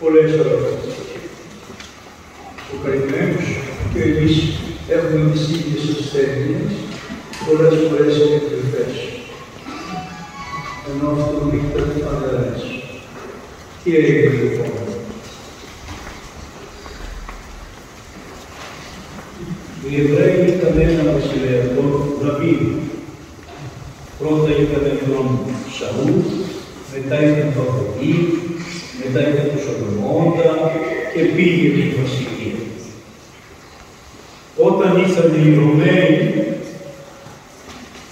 Πολλές ερωτήσεις. Ο καημένος και εμείς έχουμε τις ίδιες ασθένειες, πολλές φορές είναι κρυφές. Ενώ αυτό δείχνει φανερές. Τι έγινε λοιπόν; Οι Εβραίοι ήταν ένα βασιλειακό Δαβίδ. Πρώτα ήταν τον Σαούλ, μετά ήταν το Δαβίδ, μετά ήταν το Σολομώντα και πήγε στη βασιλεία. Όταν ήρθαν οι Ρωμαίοι,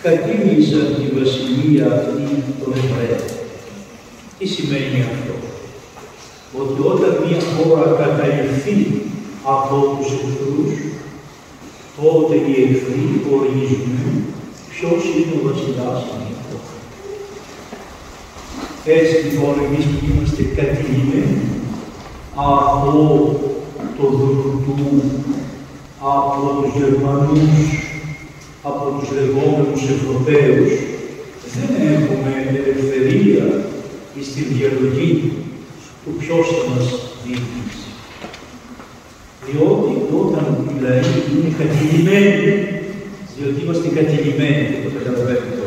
κατήγησαν τη βασιλεία αυτή των Εβραίων. Τι σημαίνει αυτό; Ότι όταν μια χώρα καταληφθεί από τους εχθρούς, τότε οι εχθροί ορίζουν ποιος είναι ο βασιλιάς αυτό. Έτσι λοιπόν εμείς που είμαστε κατηλημένοι από το Δουρτού, από τους Γερμανούς, από τους λεγόμενους Ευρωπαίους, δεν έχουμε ελευθερία στη διαλογή του ποιος θα μας διοικήσει. Διότι όταν οι λαοί είναι κατηλημένοι, διότι είμαστε κατηλημένοι, το καταλαβαίνετε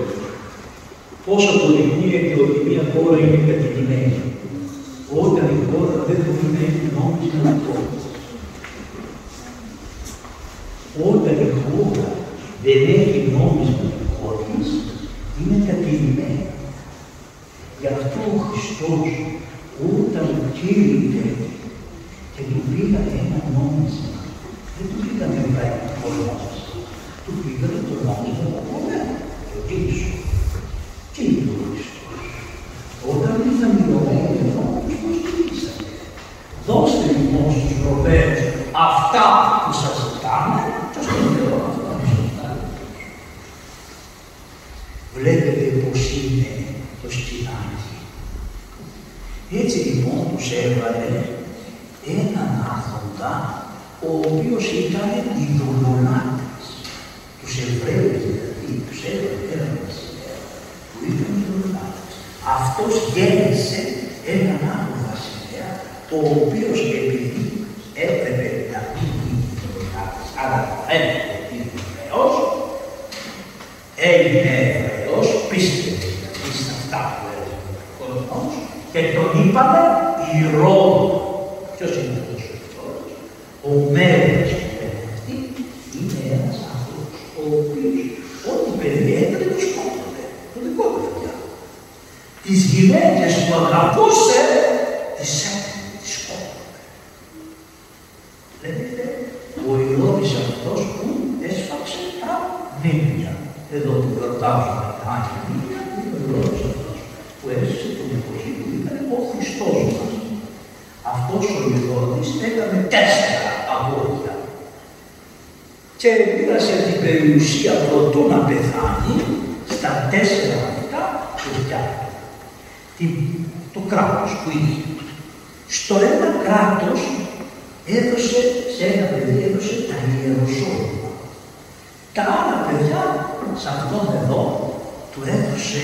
όλοι. Πώς αποδεικνύεται ότι μια χώρα είναι κατηλημένη, όταν η χώρα δεν μπορεί να έχει νόμισμα χώρα. Όταν η χώρα δεν έχει νόμισμα χωρίς, είναι κατηλημένη. Γι' αυτό ο Χριστός όταν κήρυτε και του πήγανε ένα νόμισμα, δεν του πήγανε εβραϊκό νόμισμα, του πήγανε το νόμισμα από μένα, το πίσω. Τι είναι ο Χριστός. Όταν ήρθαν οι Ρωμαίοι εδώ, τους μας κήρυξαν. Δώστε λοιπόν στους Ρωμαίους αυτά που σας ζητάνε και στον Θεό αυτά που σας ζητάνε. Βλέπετε πως είναι το σκηνάκι. Έτσι λοιπόν τους έβαλε έναν άρχοντα ο οποίος ήταν ειδωλολάτρης. Τους Εβραίους δηλαδή, τους έβαλε έναν βασιλέα που ήταν ειδωλολάτρης. Αυτός γέννησε έναν άλλο βασιλέα ο οποίος επειδή έπρεπε να μην είναι ειδωλολάτρης, αλλά φαίνεται ότι είναι Εβραίος, έγινε Εβραίος, πίστευε δηλαδή στα αυτά που έλεγε ο κόσμος και τον είπαμε ηρώδο. Ποιος είναι αυτός ο ηρώδος. Ο μέρος που παίρνει αυτή είναι ένας άνθρωπος ο οποίος ό,τι περιέγραφε το σκότωνε. Το δικό του παιδιά. Τις γυναίκες που αγαπούσε τις έκανε, τις σκότωνε. Βλέπετε, ο ηρώδης αυτός που έσφαξε τα νύμια. Εδώ που ρωτάζουμε τα νύμια, είναι ο ηρώδης αυτός που έζησε τον εποχή που ήταν ο Χριστός μας. Αυτός ο Ηρώδης έκανε τέσσερα αγόρια και πήρασε την περιουσία προτού να πεθάνει στα τέσσερα αυτά παιδιά. Το κράτος που είχε. Στο ένα κράτος έδωσε, σε ένα παιδί έδωσε τα ιεροσόλυμα. Τα άλλα παιδιά, σε αυτόν εδώ, του έδωσε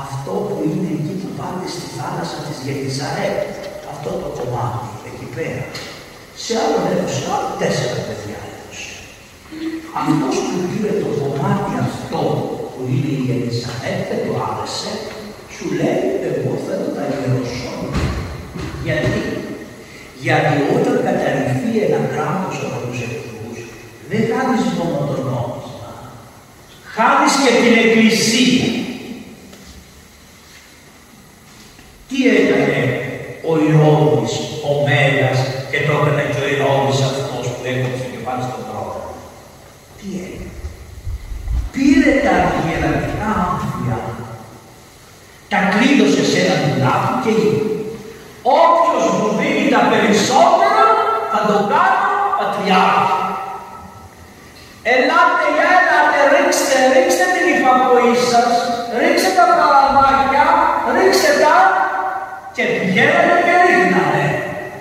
αυτό που είναι εκεί που πάτε στη θάλασσα της Γενιζαρέτ, αυτό το κομμάτι εκεί πέρα. Σε άλλον έδωσε άλλο τέσσερα παιδιά έδωσε. Αυτός που πήρε το κομμάτι αυτό που είναι η Γενιζαρέτ δεν του άρεσε, σου λέει εγώ θέλω τα ιεροσόλυμα. Γιατί, γιατί όταν καταληφθεί ένα κράτος από τους εχθρούς, δεν χάνεις μόνο το νόμισμα, χάνεις και την εκκλησία. Τι έκανε ο Ηρώδης, ο Μέγας και το έκανε και ο Ηρώδης αυτός που έκοψε και πάνε στον τρόπο. Τι έκανε. Πήρε τα ιεραρχικά άμφια, τα κλείδωσε σε ένα δουλάπι και είπε όποιος μου δίνει τα περισσότερα θα τον κάνω πατριάρχη. Ελάτε, έλατε, ρίξτε, ρίξτε την υπακοή σας, ρίξτε τα παραμάκια, ρίξτε τα και πηγαίνανε και ρίχνανε.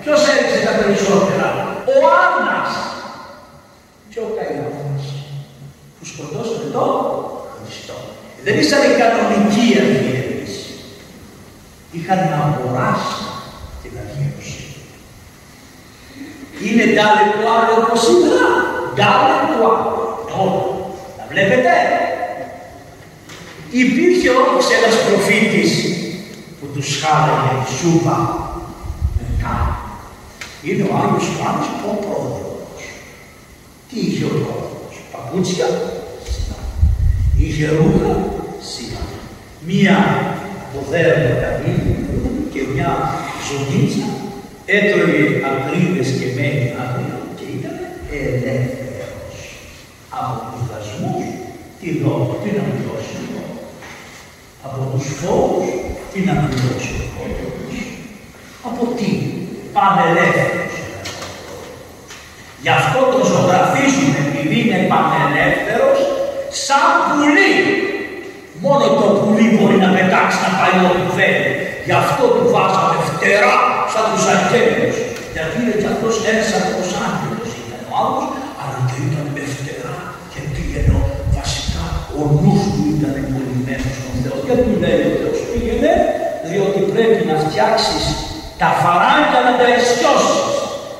Ποιος έριξε τα περισσότερα, ο Άννας και ο Καϊάφας που σκοτώσανε τον Χριστό. Δεν ήσαν οι κανονικοί αρχιερείς, είχαν να αγοράσει την αδίωση. Είναι ταλεντουάρ όπως σήμερα. Ταλεντουάρ. Τώρα, τα βλέπετε. Υπήρχε όμως ένας προφήτης που τους χάλαγε η σούπα μετά. Είναι ο Άγιος Ιωάννης ο πρόεδρος. Τι είχε ο πρόεδρος, παπούτσια, είχε ρούχα, σιγά. Μία αποδέρμα καμίνη και μια ζωνίτσα έτρωγε ακρίδες και μένει άγρια και ήταν ελεύθερος από τους δασμούς τι δόκο, τι να μου δώσει ο από τους φόβους τι να μου δώσει ο από τι, πανελεύθερος Γι' αυτό το ζωγραφίζουμε επειδή είναι πανελεύθερος σαν πουλί. Μόνο το πουλί μπορεί να πετάξει να πάει όπου θέλει. Γι' αυτό του βάζαμε φτερά σαν τους αγγέλους. Γιατί είναι κι αυτός ένας αυτός άγγελος ήταν ο άλλος, αλλά και ήταν με φτερά και πήγαινε βασικά ο νους του ήταν εγκολυμένος στον Θεό. Και του λέει ο Θεός πήγαινε, διότι πρέπει να φτιάξεις τα φαράγγια να τα αισιώσεις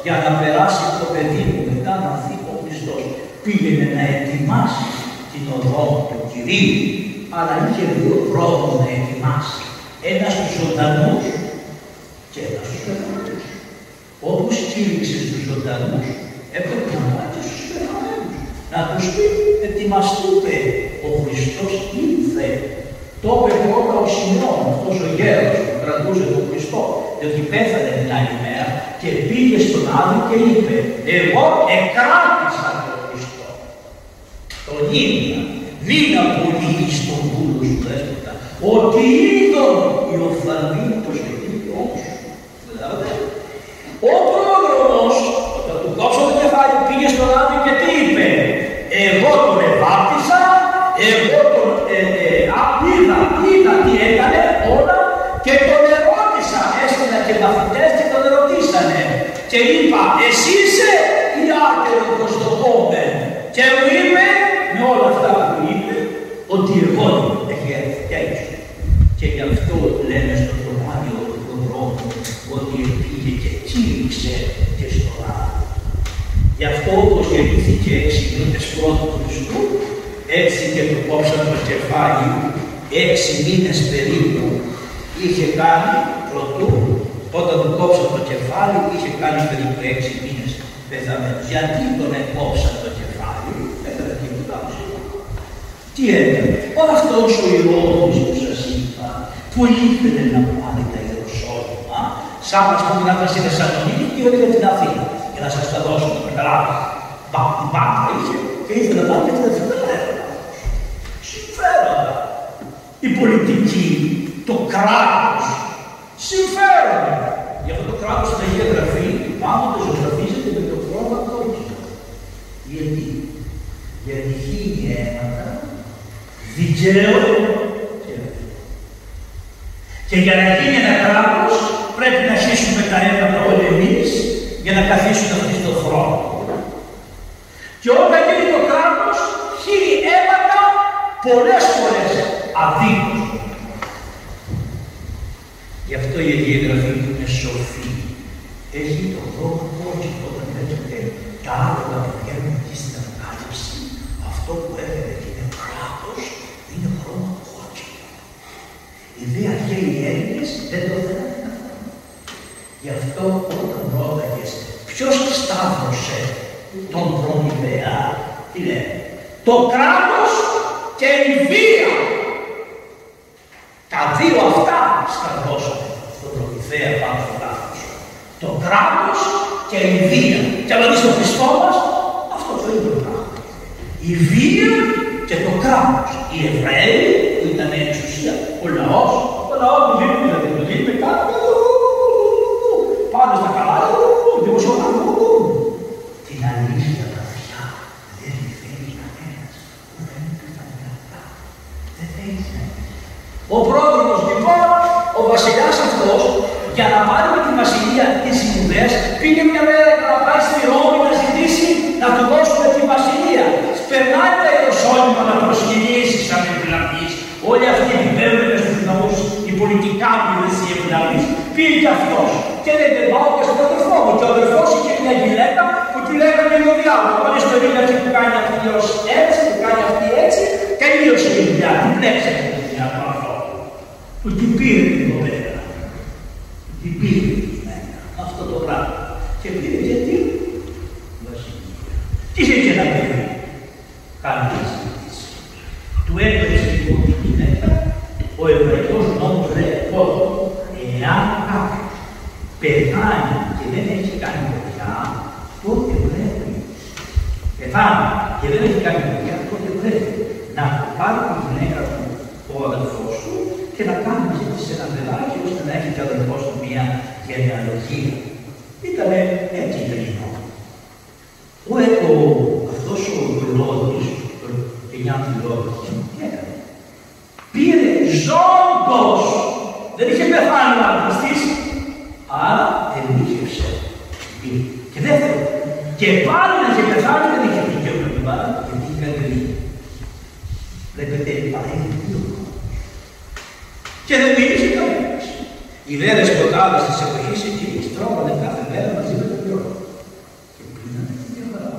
για να περάσει το παιδί μου μετά να δει ο Χριστός. Πήγαινε να ετοιμάσεις την οδό του Κυρίου, αλλά είχε δύο τρόπους να ετοιμάσει. Ένας στους ζωντανούς και ένας στους πεθαμένους. Όπως κήρυξε στους ζωντανούς, έπρεπε να πάει στους πεθαμένους. Να τους πει, ετοιμαστείτε, ο Χριστός ήρθε. Το είπε πρώτα ο Σιμών, αυτός ο γέρος που κρατούσε τον Χριστό, διότι πέθανε την άλλη μέρα και πήγε στον Άδη και είπε, εγώ εκράτησα τον Χριστό. Τον ίδιο, μήνα πολύ στον πούλο σου δέσποτα, ότι είδον η οφθαλμή το σπιτιό σου. Δηλαδή, ο πρόδρομος, όταν του κόψω το κεφάλι, πήγε στον Άδη και τι είπε, εγώ τον ευάπτισα, εγώ τον ε, ε, είδα, είδα τι έκανε όλα και τον ερώτησα, έστειλα και μαθητές και τον ερωτήσανε και είπα, εσύ είσαι ή άκερο προς το κόμπε και μου είπε, με όλα αυτά που μου είπε, ότι εγώ έχει έρθει και έτσι. Και γι' αυτό λένε στο δωμάτιο του δρόμου ότι πήγε και κήρυξε και στο άδειο. Γι' αυτό όπως γεννήθηκε έξι μήνες πρώτου του Χριστού, έτσι και του κόψαν το κεφάλι έξι μήνες περίπου είχε κάνει πρωτού, όταν του κόψαν το κεφάλι είχε κάνει περίπου έξι μήνες πεθαμένος. Γιατί τον εκόψαν το κεφάλι, έκανε τίποτα άλλο. Τι έκανε, αυτός ο Ηρώδης που σας είπα, που ήθελε να πάρει τα Ιεροσόλυμα, σαν να πούμε να ήταν στη Θεσσαλονίκη και για την Αθήνα, για να σας τα δώσω να καταλάβετε. Μπα, την πάντα είχε και ήθελε να πάρει και την Αθήνα. Συμφέροντα. Η πολιτική, το κράτος, συμφέροντα. Γι' αυτό το κράτος θα έχει γραφεί, πάνω το ζωγραφίζεται με το χρώμα κόκκινο. Γιατί, γιατί χύνει αίματα δικαίω και για να γίνει ένα κράτος πρέπει να χύσουμε τα αίματα όλοι εμείς για να καθίσουν αυτοί στον χρόνο. Και όταν γίνει το κράτος, χύνει αίματα πολλές φορές αδίκως. Γι' αυτό η Αγία Γραφή που είναι σοφή έχει το δρόμο κόκκινο όταν λέγεται τα άλογα που βγαίνουν εκεί στην Αποκάλυψη. Αυτό που έλεγε και είναι κράτος είναι χρώμα κόκκινο. Οι δύο αρχαίοι Έλληνες δεν το θέλανε να κάνουν. Γι' αυτό όταν ρώταγες ποιος σταύρωσε; Τον προμηθέα, τι λέει, το κράτος και η βία. Τα δύο αυτά σκαρδώσανε στον προμηθέα πάνω στο λάθος. Το κράτος και η βία. Και αν δεις το Χριστό μας, αυτό το είναι το πράγμα. Η βία και το κράτος. Οι Εβραίοι που ήταν εξουσία, ο λαός, ο λαός του δίνει, δηλαδή του δίνει κάτω, πάνω στα καλά, δημοσιογράφο, την αλήθεια βαθιά δεν τη θέλεις κανένας. Δεν είναι αυτά. Δεν θέλεις κανένας. Ο πρόδρομος λοιπόν, ο βασιλιάς αυτός, για να πάρει με τη βασιλεία της Ιουδαίας, πήγε μια μέρα να πάει στη Ρώμη να ζητήσει να του δώσουν τη βασιλεία. Περνάει τα Ιεροσόλυμα να προσκυνήσει σαν ευλαπής. Όλοι αυτοί που παίρνουν στους ναούς, οι τι κάνει εσύ ευλαβής. Πήγε κι αυτός και λέει δεν πάω και στον αδερφό μου. Και ο αδερφός είχε μια γυναίκα που του λέγανε το διάβολος. Πάνε στο γυναίκα που κάνει αυτή ως έτσι, που κάνει αυτή έτσι, τελείωσε η δουλειά. Την πλέξανε τη δουλειά του ανθρώπου. Του την πήρε την κοπέλα. Την πήρε τη γυναίκα. Αυτό το πράγμα. Και πήρε γιατί. Τι είχε να πει. Κάνει τη συζήτηση. Του έπαιξε λοιπόν τη γυναίκα. Ο εβραϊκός νόμος λέει πρώτο, εάν κάποιος πεθάνει και δεν έχει κάνει παιδιά, τότε πρέπει. Πεθάνει και δεν έχει κάνει παιδιά, τότε πρέπει να πάρει τη γυναίκα του ο αδελφός του και να κάνει μαζί της ένα παιδάκι ώστε να έχει και ο αδελφός του μια γενεαλογία. Ήταν έτσι γρήγορα. Ο έχω αυτός ο Ηρώδης, ο Κενιάντη Ηρώδης, τι έκανε. Πήρε ζώντος. Δεν είχε πεθάνει ο άντρας της, άρα ενίχευσε. Και δεύτερο, και πάλι να είχε πεθάνει δεν είχε δικαίωμα να την πάρει, γιατί είχε κάνει παιδί. Βλέπετε, παρέχει δύο Και δεν μίλησε κανένας. Οι δε δεσποτάδες της εποχής εκείνης τρώγανε κάθε μέρα μαζί με τον Υιό. Και πίνανε την διαφορά.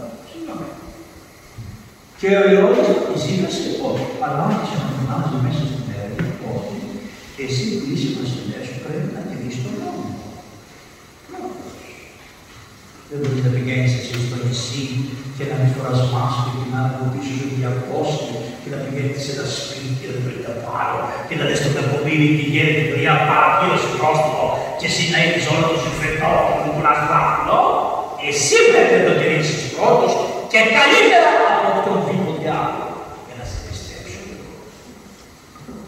Και ο Υιός ζήτησε όχι, αλλά άρχισε να φωνάζει μέσα στην αίρια ότι εσύ που είσαι βασιλιάς σου πρέπει να τηρείς τον νόμο. Δεν μπορείς να πηγαίνεις εσύ στο νησί και να μην φοράς μάσκο και να από πίσω σου διακόστη και να πηγαίνεις σε ένα σπίτι και να πρέπει να πάρω και να λες στο κακομύρι τι γίνεται και να πάρα γύρω στο πρόστιμο και εσύ να έχεις όλο το συμφερτό και να πουλάς δάχτυλο. Εσύ πρέπει να το τηρήσεις πρώτος και καλύτερα από οποιονδήποτε άλλο για να σε πιστέψω.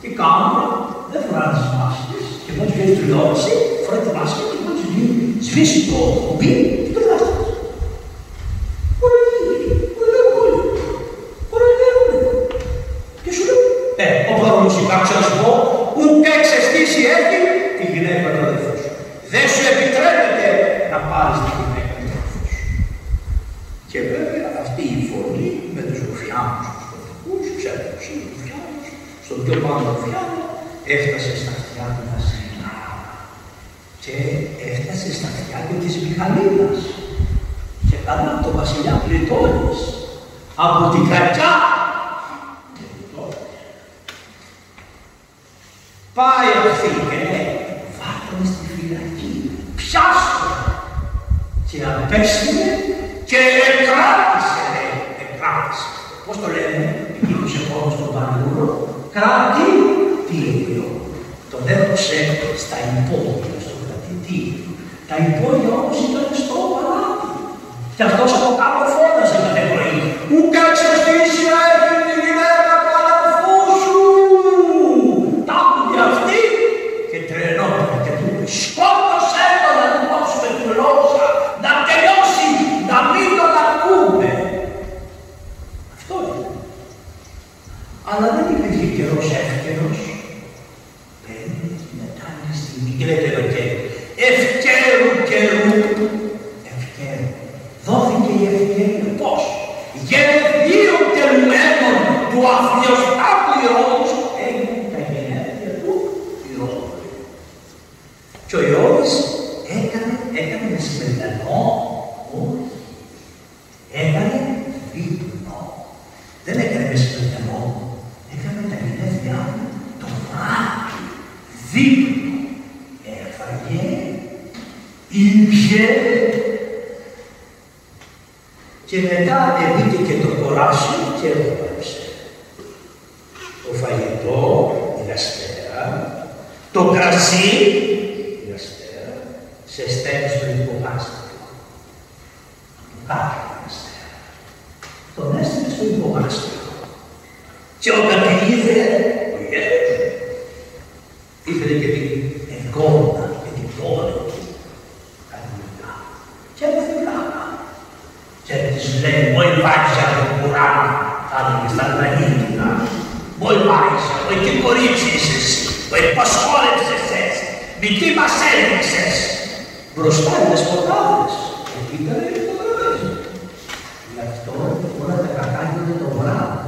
Τι κάνουμε, δεν φοράνε τις μάσκες και μόλις βγαίνει του λόξη, φοράει τη μάσκα και μόλις σβήσει το κουμπί και το βγάζει. Και σου λέω, ε, ο παρομουσικάκος να σου πω, ούτε εξαισθήσει έχει τη γυναίκα του αδελφού σου. Δεν σου επιτρέπεται να πάρεις τη γυναίκα του αδελφού σου. Και βέβαια αυτή η φωνή με τους ρουφιάνους, τους κωδικούς, ξέρετε τους είναι ρουφιάνους, στο πιο πάνω ρουφιάνο, έφτασε στα αυτιά του βασιλιά. Και έφτασε στα αυτιά και της Μιχαλίδας. Και καλά το βασιλιά πλητώνεις από την κακιά Πάει αυτή και λέει, βάλτε με στη φυλακή, πιάστο. Και απέστειλε και εκράτησε, λέει, εκράτησε. Πώς το λένε, εκείνος επόμενος στον Πανούρο, κράτη, τι λέει τον έδωσε στα υπόγεια, στον κρατητή. Τα υπόγεια όμως ήταν στο παλάτι. Και αυτός από κάτω φώναζε κάθε πρωί. Ου κάτσε στη Ισραήλ τη γυναίκα του αδελφού σου. Τα άκουγε αυτή και τρελόταν και του είπε σκότωσέ το να του δώσουμε τη γλώσσα, να τελειώσει, να μην τον ακούμε. Αυτό είναι. Αλλά δεν υπήρχε καιρός εύκαιρος. Παίρνει μετά μια στιγμή και λέτε εδώ και ευκαιρού καιρού. Ευκαιρού. Δόθηκε η ευκαιρία. Πώς. Γενεδίο τελμένων του αθλιοστάτου Ηρώδους έγινε τα γενέθλια του Ηρώδου. Και ο Ηρώδης έκανε, έκανε μεσημεριανό, όχι. Έκανε δείπνο. Δεν έκανε μεσημεριανό, έκανε τα γενέθλιά του το βράδυ. Δείπνο. Έφαγε, ήπιε και μετά εμπήκε και το κοράσι και έγραψε. Το φαγητό, η γαστέρα, το κρασί, η γαστέρα, σε στέλνει στο υπογάστριο. Του κάθε γαστέρα. Τον έστειλε στο υπογάστριο. Και όταν την είδε, ο γέρος, ήθελε και την εγκόμνα και την πόλη κανονικά. Και έπαθε βλάκα. Και της λέει, μόλι βάζεις από την κουρά, θα έλεγε στα λαγίτινα. Μόλι βάζεις, μόλι τι κορίτσι είσαι εσύ, μόλι πώς χόρεψες έτσι, μη τι μας έδειξες. Μπροστά οι δεσποτάδες, εκεί ήταν οι φωτογραφίες. Γι' αυτό όλα τα κακά γίνονται το βράδυ.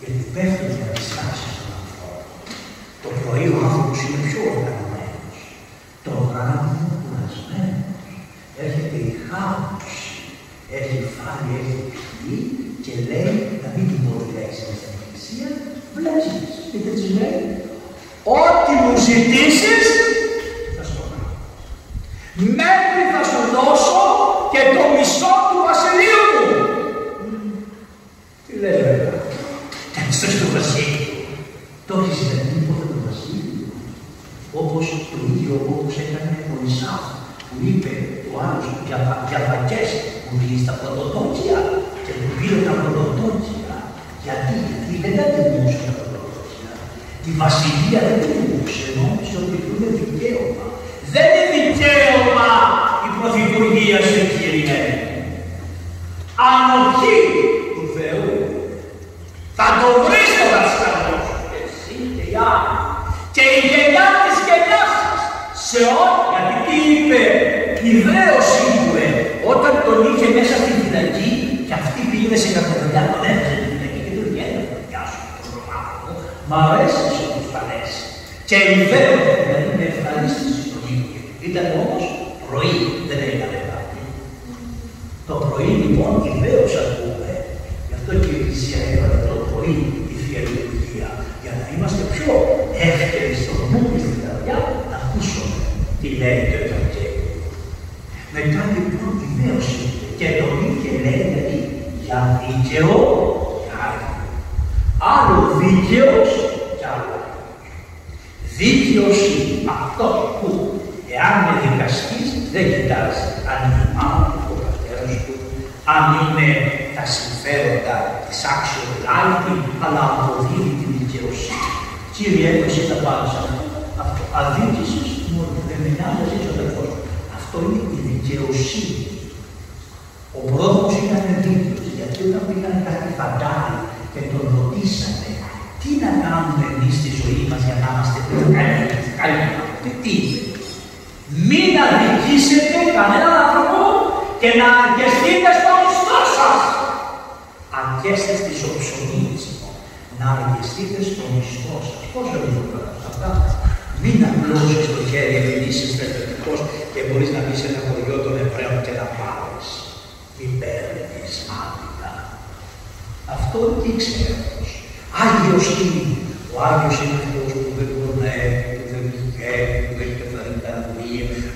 Γιατί πέφτουν για τις τάσεις των ανθρώπων. Το πρωί ο άνθρωπος είναι ζητήσεις, θα σου δώσω. Μέχρι θα σου δώσω και το μισό του βασιλείου μου. Τι λέει βέβαια. Στο στο βασίλειο. Το έχεις δηλαδή ποτέ το βασίλειο. Όπως το ίδιο όπως έκανε ο Ισάου που είπε ο άλλος για, για φακές που βγει στα πρωτοτόκια και που πήρε τα πρωτοτόκια. Γιατί, γιατί δεν τα τιμούσε τα πρωτοτόκια. Τη βασιλεία δεν την τιμούσε, νόμιζε ότι είναι δικαίωμα. Δεν είναι δικαίωμα η πρωθυπουργία σε κύριε. Ανοχή του Θεού. Θα το βρεις το δασκαλό σου. Εσύ και οι άλλοι. Και η γενιά της γενιάς σας. Σε ό,τι, γιατί τι είπε, ιδέως είπε, όταν τον είχε μέσα στη φυλακή και αυτή πήγαινε σε καθοδιά, τον έφερε στη φυλακή και του βγαίνει να πιάσω τον άνθρωπο. Μ' αρέσει όπως τα λες. Και ιδέως, δηλαδή με ευχαρίστηση στον ίδιο. Ήταν όμως πρωί, δεν έκανε κάτι. Το πρωί λοιπόν ιδέως ακούμε. Γι' αυτό και η Εκκλησία έβαλε το πρωί τη Θεία Λειτουργία. Για να είμαστε πιο εύκαιροι στο νου και στην καρδιά να ακούσουμε τι λέει το Ευαγγέλιο. Μετά λοιπόν ιδέως και το είχε λέει γιατί για δίκαιο και άλλο. Άλλο δίκαιος και άλλο. Δίκαιος είναι αυτό που εάν είναι δικαστής δεν κοιτάζει αν είναι μάμα του, ο πατέρας του, αν είναι τα συμφέροντα της άξιο life, αλλά αποδίδει την δικαιοσύνη. Κύριε, έδωσε τα πάνω σε αυτό. Αυτό αδίκησες μόνο, δεν με νοιάζει ο αδερφός μου. Αυτό είναι η δικαιοσύνη. Ο πρόδρομος ήταν δίκαιος, γιατί όταν πήγαν κάτι φαντάρι και τον ρωτήσανε τι να κάνουμε εμείς στη ζωή μας για να είμαστε καλύτερα. Τι είπε; Μην αδικήσετε κανέναν άνθρωπο και να αρκεστείτε στο μισθό σας. Αρκέστε στις οψονίες να αρκεστείτε στο μισθό σας. Πόσο λίγο τώρα αυτά; Μην απλώσεις το χέρι επειδή είσαι στρατιωτικός και μπορείς να μπει σε ένα χωριό των Εβραίων και να πάρεις. Μην παίρνεις άδεικα. Αυτό τι ξέρει αυτός. Άγιος είναι. Ο Άγιος είναι αυτός που δεν μπορεί να έρθει, που δεν έχει που δεν έχει καθαρή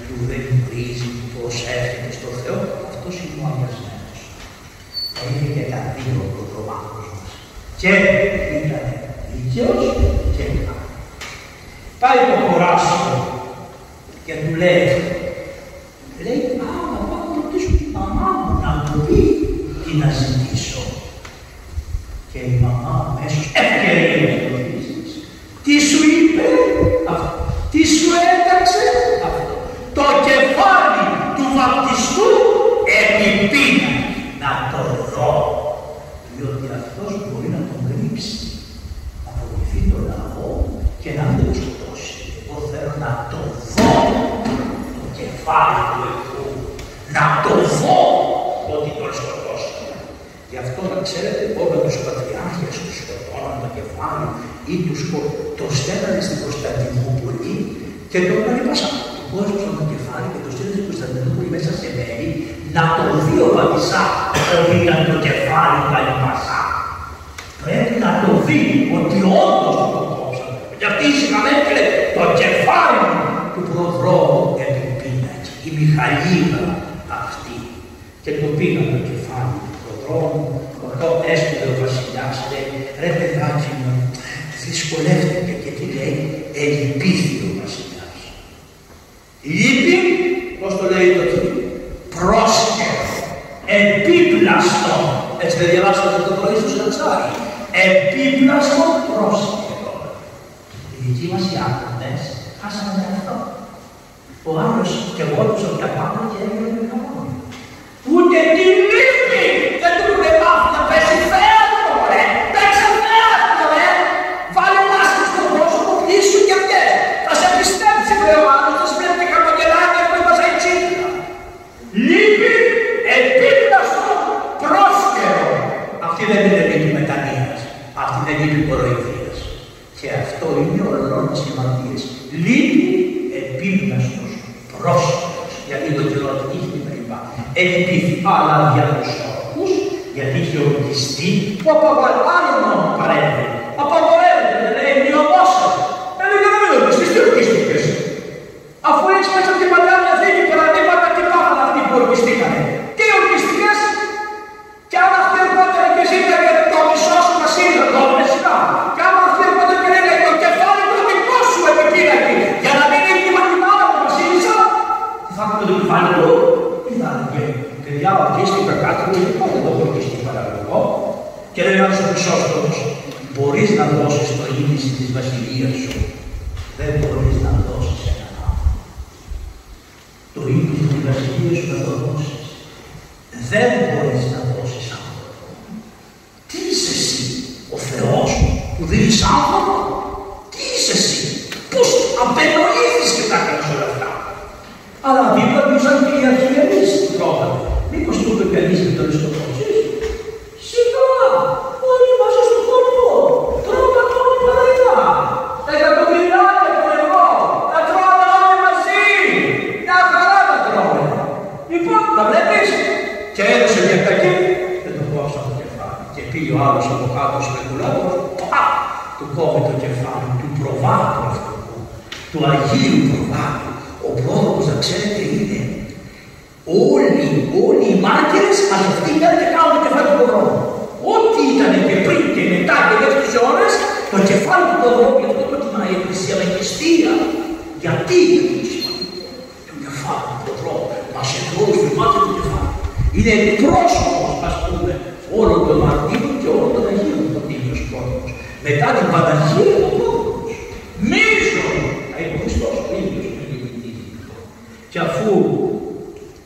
που δεν βρίζει, που προσεύχεται στο Θεό. Αυτός είναι ο αγιασμένος. Είναι και τα δύο προδρομάτων μας. Και ήταν δικαίος και ήταν. Πάει το κοράσιο και του λέει, λέει, α, να πάω να ρωτήσω την μαμά μου να μου πει τι να ζητήσω. Και η μαμά αμέσως ευκαιρία να το Τι σου είπε αυτό. Τι σου έταξε αυτό. Το κεφάλι του βαπτιστού επιπίνα να το δω. Διότι αυτός μπορεί να τον κρύψει. Να βοηθεί τον λαό και να μην τον σκοτώσει. Εγώ θέλω να το δω. Το κεφάλι του εχθρού. Να το δω ότι τον σκοτώσει. Γι' αυτό να ξέρετε όλα τους πατριάρχες του σκοτώναν το κεφάλι ή τους το στέλνανε στην Κωνσταντινούπολη και το είπασαν. Κόσμο το κεφάλι και το στέλνανε στην Κωνσταντινούπολη μέσα σε μέρη να το δει ο Βατισά ότι ήταν το κεφάλι του Καλυπασά. Πρέπει να το δει ότι όντως το κόψαν. Γιατί σημαίνει το κεφάλι του προδρόμου για την πίνακη, η Μιχαλίδα αυτή. Και το πήγαν το κεφάλι του προδρόμου, αυτό έστειλε ο βασιλιάς, λέει, ρε παιδάκι μου, δυσκολεύτηκε και τι λέει, ελπίδη Ο ορκίστηκε υπερκάτοικο υλικό, δεν το έχω και στην. Και λέει ο Χρυσόστομο, μπορείς να δώσεις το είδηση της βασιλείας σου. Δεν μπορείς να δώσεις έναν άλλο. Το είδηση της βασιλείας σου να το δώσεις. Δεν μπορείς να ο άλλος από κάτω σπεκουλάτος. Πα! Του κόβει το κεφάλι του προβάτου αυτού. Του Αγίου Προβάτου. Ο πρόδρομος, να ξέρετε, είναι όλοι, όλοι οι μάρτυρες μαζευτήκαν και κάνουν το κεφάλι του προδρόμου. Ό,τι ήταν και πριν και μετά και δεύτερες ώρες, το κεφάλι του προδρόμου, γι' αυτό το τιμάει η Εκκλησία με αιστεία. Γιατί; Είναι σημαντικό το κεφάλι του προδρόμου. Μας εγκρούει μάτι του κεφάλι. Είναι πρόσωπος, ας πούμε, όλων των μαρτύρων Μετά την Παναγία ο πρόδρομος. Μίσο! Θα είναι ο Χριστός ο ίδιος και αφού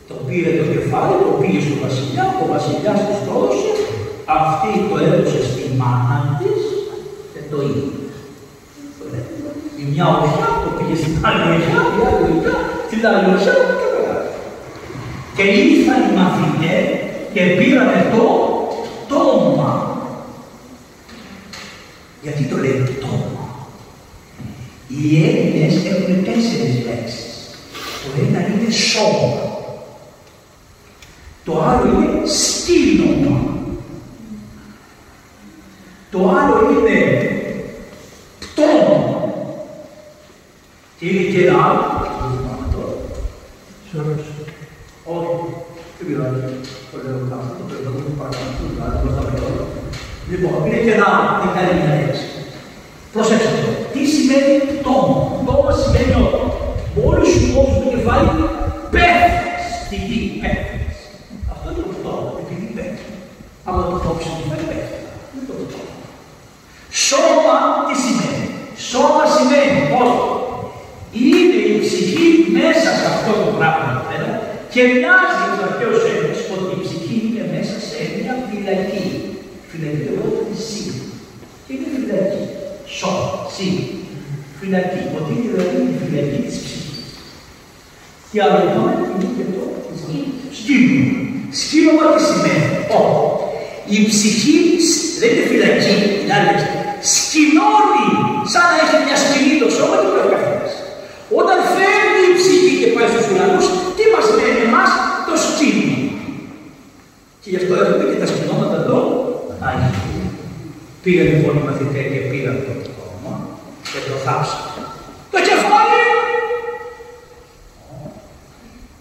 το πήρε το κεφάλι, το πήγε στο βασιλιά, ο βασιλιάς της το έδωσε, αυτή το έδωσε στη μάνα της και το είπε. Η μια οχιά το πήγε στην άλλη οχιά, η άλλη οχιά, στην άλλη οχιά και πέρα. Και ήρθαν οι μαθητές και πήρανε το τόμα. Γιατί το λέει τόμα. Οι Έλληνες έχουν τέσσερις λέξεις. Το ένα είναι σώμα. Το άλλο είναι στήλωμα. Το άλλο είναι πτώμα. Και είναι και ένα άλλο. Όχι, δεν πειράζει. Το λέω κάτω, το λέω το παρακάτω, το λέω Λοιπόν, είναι και ένα άλλο, είναι καλή μια λέξη. Προσέξτε, τι σημαίνει πτώμα. Πτώμα σημαίνει ότι Μόλι σου κόψει το κεφάλι, πέφτει στη γη. Πέφτει. Αυτό είναι το πτώμα, επειδή πέφτει. Αλλά το κόψει το κεφάλι, πέφτει. Δεν το πτώμα. Σώμα τι σημαίνει; Σώμα σημαίνει ότι είναι η ψυχή μέσα σε αυτό το πράγμα εδώ πέρα και μοιάζει ο αρχαίο Έλληνας ότι η ψυχή είναι μέσα σε μια φυλακή. Φυλακή το είναι σύ. Και είναι φυλακή; Σώμα, σύ. Φυλακή. Ότι είναι δηλαδή η φυλακή της ψυχής. Και άλλο είπαμε είναι και το σκύλωμα. Σκύλωμα τι σημαίνει. Όχι. Η ψυχή δεν είναι φυλακή, δηλαδή σκυλώνει σαν να έχει μια σκηνή το σώμα του και ο καθένας. Όταν φεύγει η ψυχή και πάει στους ουρανούς, τι μας μένει εμάς; Το σκύλο. Και γι' αυτό έχουμε και τα σκηνώματα εδώ, Άγιοι. Πήγαν λοιπόν οι μαθητές και πήραν το κόμμα και το θάψαν. Το κεφάλι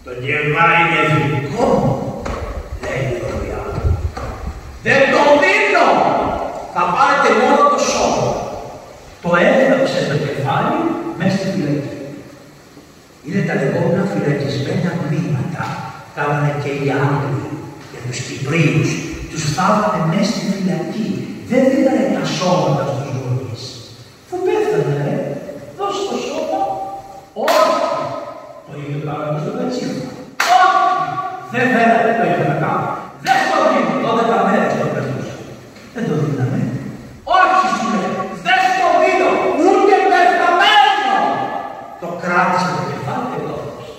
το γεύμα είναι δικό μου, λέει η Δωριά. Δεν το δίνω. Θα πάρετε μόνο το σώμα. Το έδραψε το κεφάλι μέσα στη φυλακή. Είναι τα λεγόμενα φυλακισμένα μνήματα. Κάνανε και οι Άγγλοι για τους Κυπρίους. Τους θάβανε μέσα στη φυλακή. Δεν δίνανε τα σώματα στους γονείς. Θα πέθανε, ρε. Δώσε το σώμα. Όχι. Το ίδιο κάναμε στο Κατσίφα. Όχι! Δεν θέλατε το ίδιο να κάνω. Δεν το δίνω. 12 μέρες το περνούσα. Δεν το δίναμε. Όχι σου λέει. Δεν το δίνω. Ούτε πεθαμένο. Το κράτησε το κεφάλι και το έδωσε.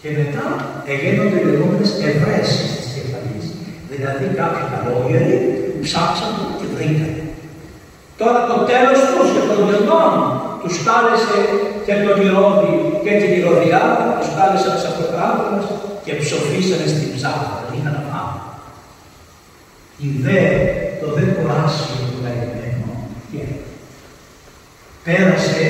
Και μετά εγένονται οι λεγόμενες ευρέσεις της κεφαλής. Δηλαδή κάποιοι καλόγεροι ψάξαν και βρήκανε. Τώρα το τέλος τους και των τελών τους κάλεσε και τον Ηρώδη και την Ηρωδιά, τους κάλεσαν σε αυτοκράτορας και ψοφήσανε στην ψάχα, δεν είχαν να πάνε. Η δε, το δε κοράσιο του καημένο, πέρασε